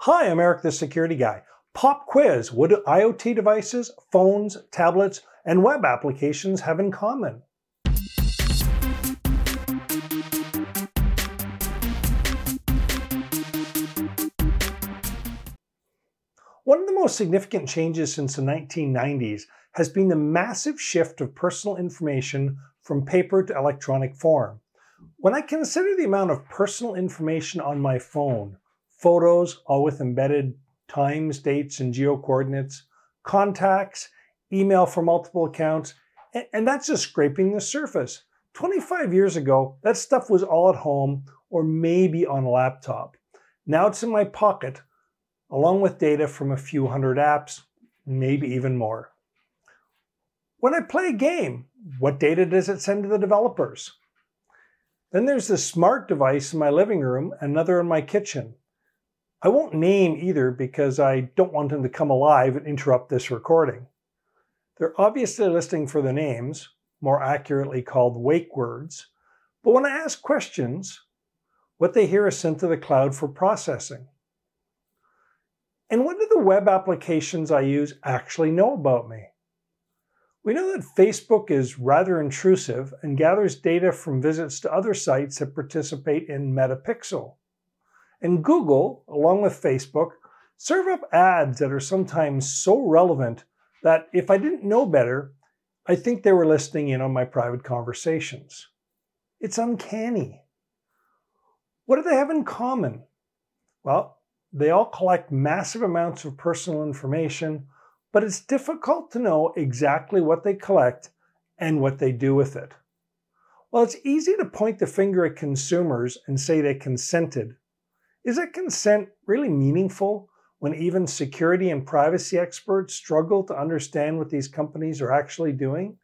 Hi, I'm Eric the Security Guy. Pop quiz What do IoT devices, phones, tablets, and web applications have in common? One of the most significant changes since the 1990s has been the massive shift of personal information from paper to electronic form. When I consider the amount of personal information on my phone, photos, all with embedded times, dates, and geo coordinates, contacts, email for multiple accounts, and that's just scraping the surface. 25 years ago, that stuff was all at home or maybe on a laptop. Now it's in my pocket, along with data from a few hundred apps, maybe even more. When I play a game, what data does it send to the developers? Then there's the smart device in my living room, another in my kitchen. I won't name either because I don't want them to come alive and interrupt this recording. They're obviously listening for the names, more accurately called wake words, but when I ask questions, what they hear is sent to the cloud for processing. And what do the web applications I use actually know about me? We know that Facebook is rather intrusive and gathers data from visits to other sites that participate in Meta Pixel. And Google, along with Facebook, serve up ads that are sometimes so relevant that if I didn't know better, I think they were listening in on my private conversations. It's uncanny. What do they have in common? Well, they all collect massive amounts of personal information but it's difficult to know exactly what they collect and what they do with it. Well, it's easy to point the finger at consumers and say they consented. Is that consent really meaningful when even security and privacy experts struggle to understand what these companies are actually doing?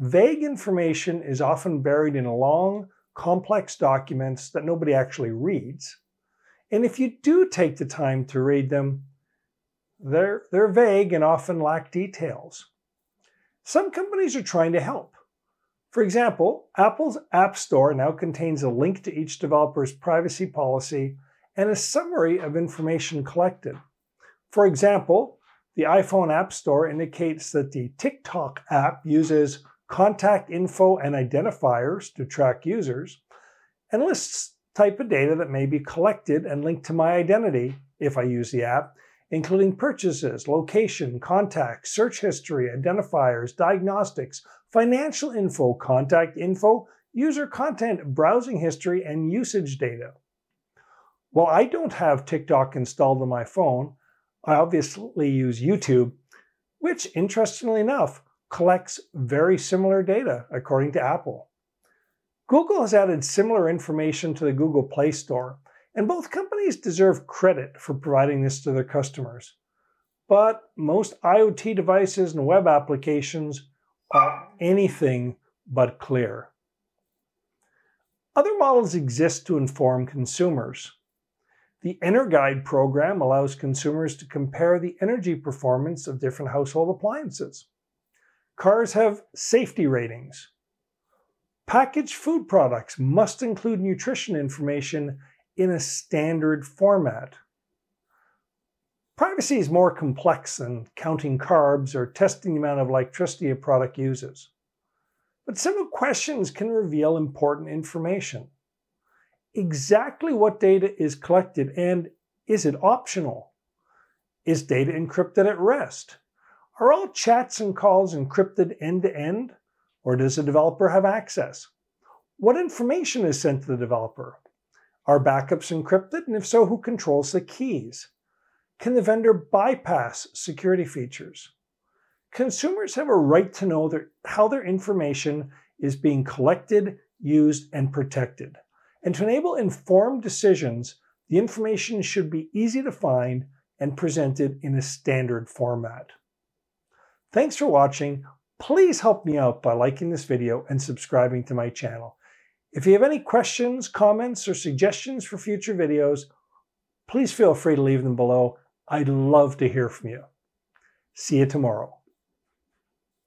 Vague information is often buried in long, complex documents that nobody actually reads. And if you do take the time to read them, they're, they're vague and often lack details. Some companies are trying to help. For example, Apple's App Store now contains a link to each developer's privacy policy and a summary of information collected. For example, the iPhone App Store indicates that the TikTok app uses contact info and identifiers to track users and lists type of data that may be collected and linked to my identity if I use the app, including purchases, location, contacts, search history, identifiers, diagnostics, financial info, contact info, user content, browsing history, and usage data. While I don't have TikTok installed on my phone, I obviously use YouTube, which, interestingly enough, collects very similar data according to Apple. Google has added similar information to the Google Play Store, and both companies deserve credit for providing this to their customers. But most IoT devices and web applications are anything but clear. Other models exist to inform consumers. The EnerGuide program allows consumers to compare the energy performance of different household appliances. Cars have safety ratings. Packaged food products must include nutrition information in a standard format. Privacy is more complex than counting carbs or testing the amount of electricity a product uses. But simple questions can reveal important information. Exactly what data is collected and is it optional? Is data encrypted at rest? Are all chats and calls encrypted end to end? Or does the developer have access? What information is sent to the developer? Are backups encrypted? And if so, who controls the keys? Can the vendor bypass security features? Consumers have a right to know their, how their information is being collected, used, and protected. And to enable informed decisions, the information should be easy to find and presented in a standard format. Thanks for watching. Please help me out by liking this video and subscribing to my channel. If you have any questions, comments, or suggestions for future videos, please feel free to leave them below. I'd love to hear from you. See you tomorrow.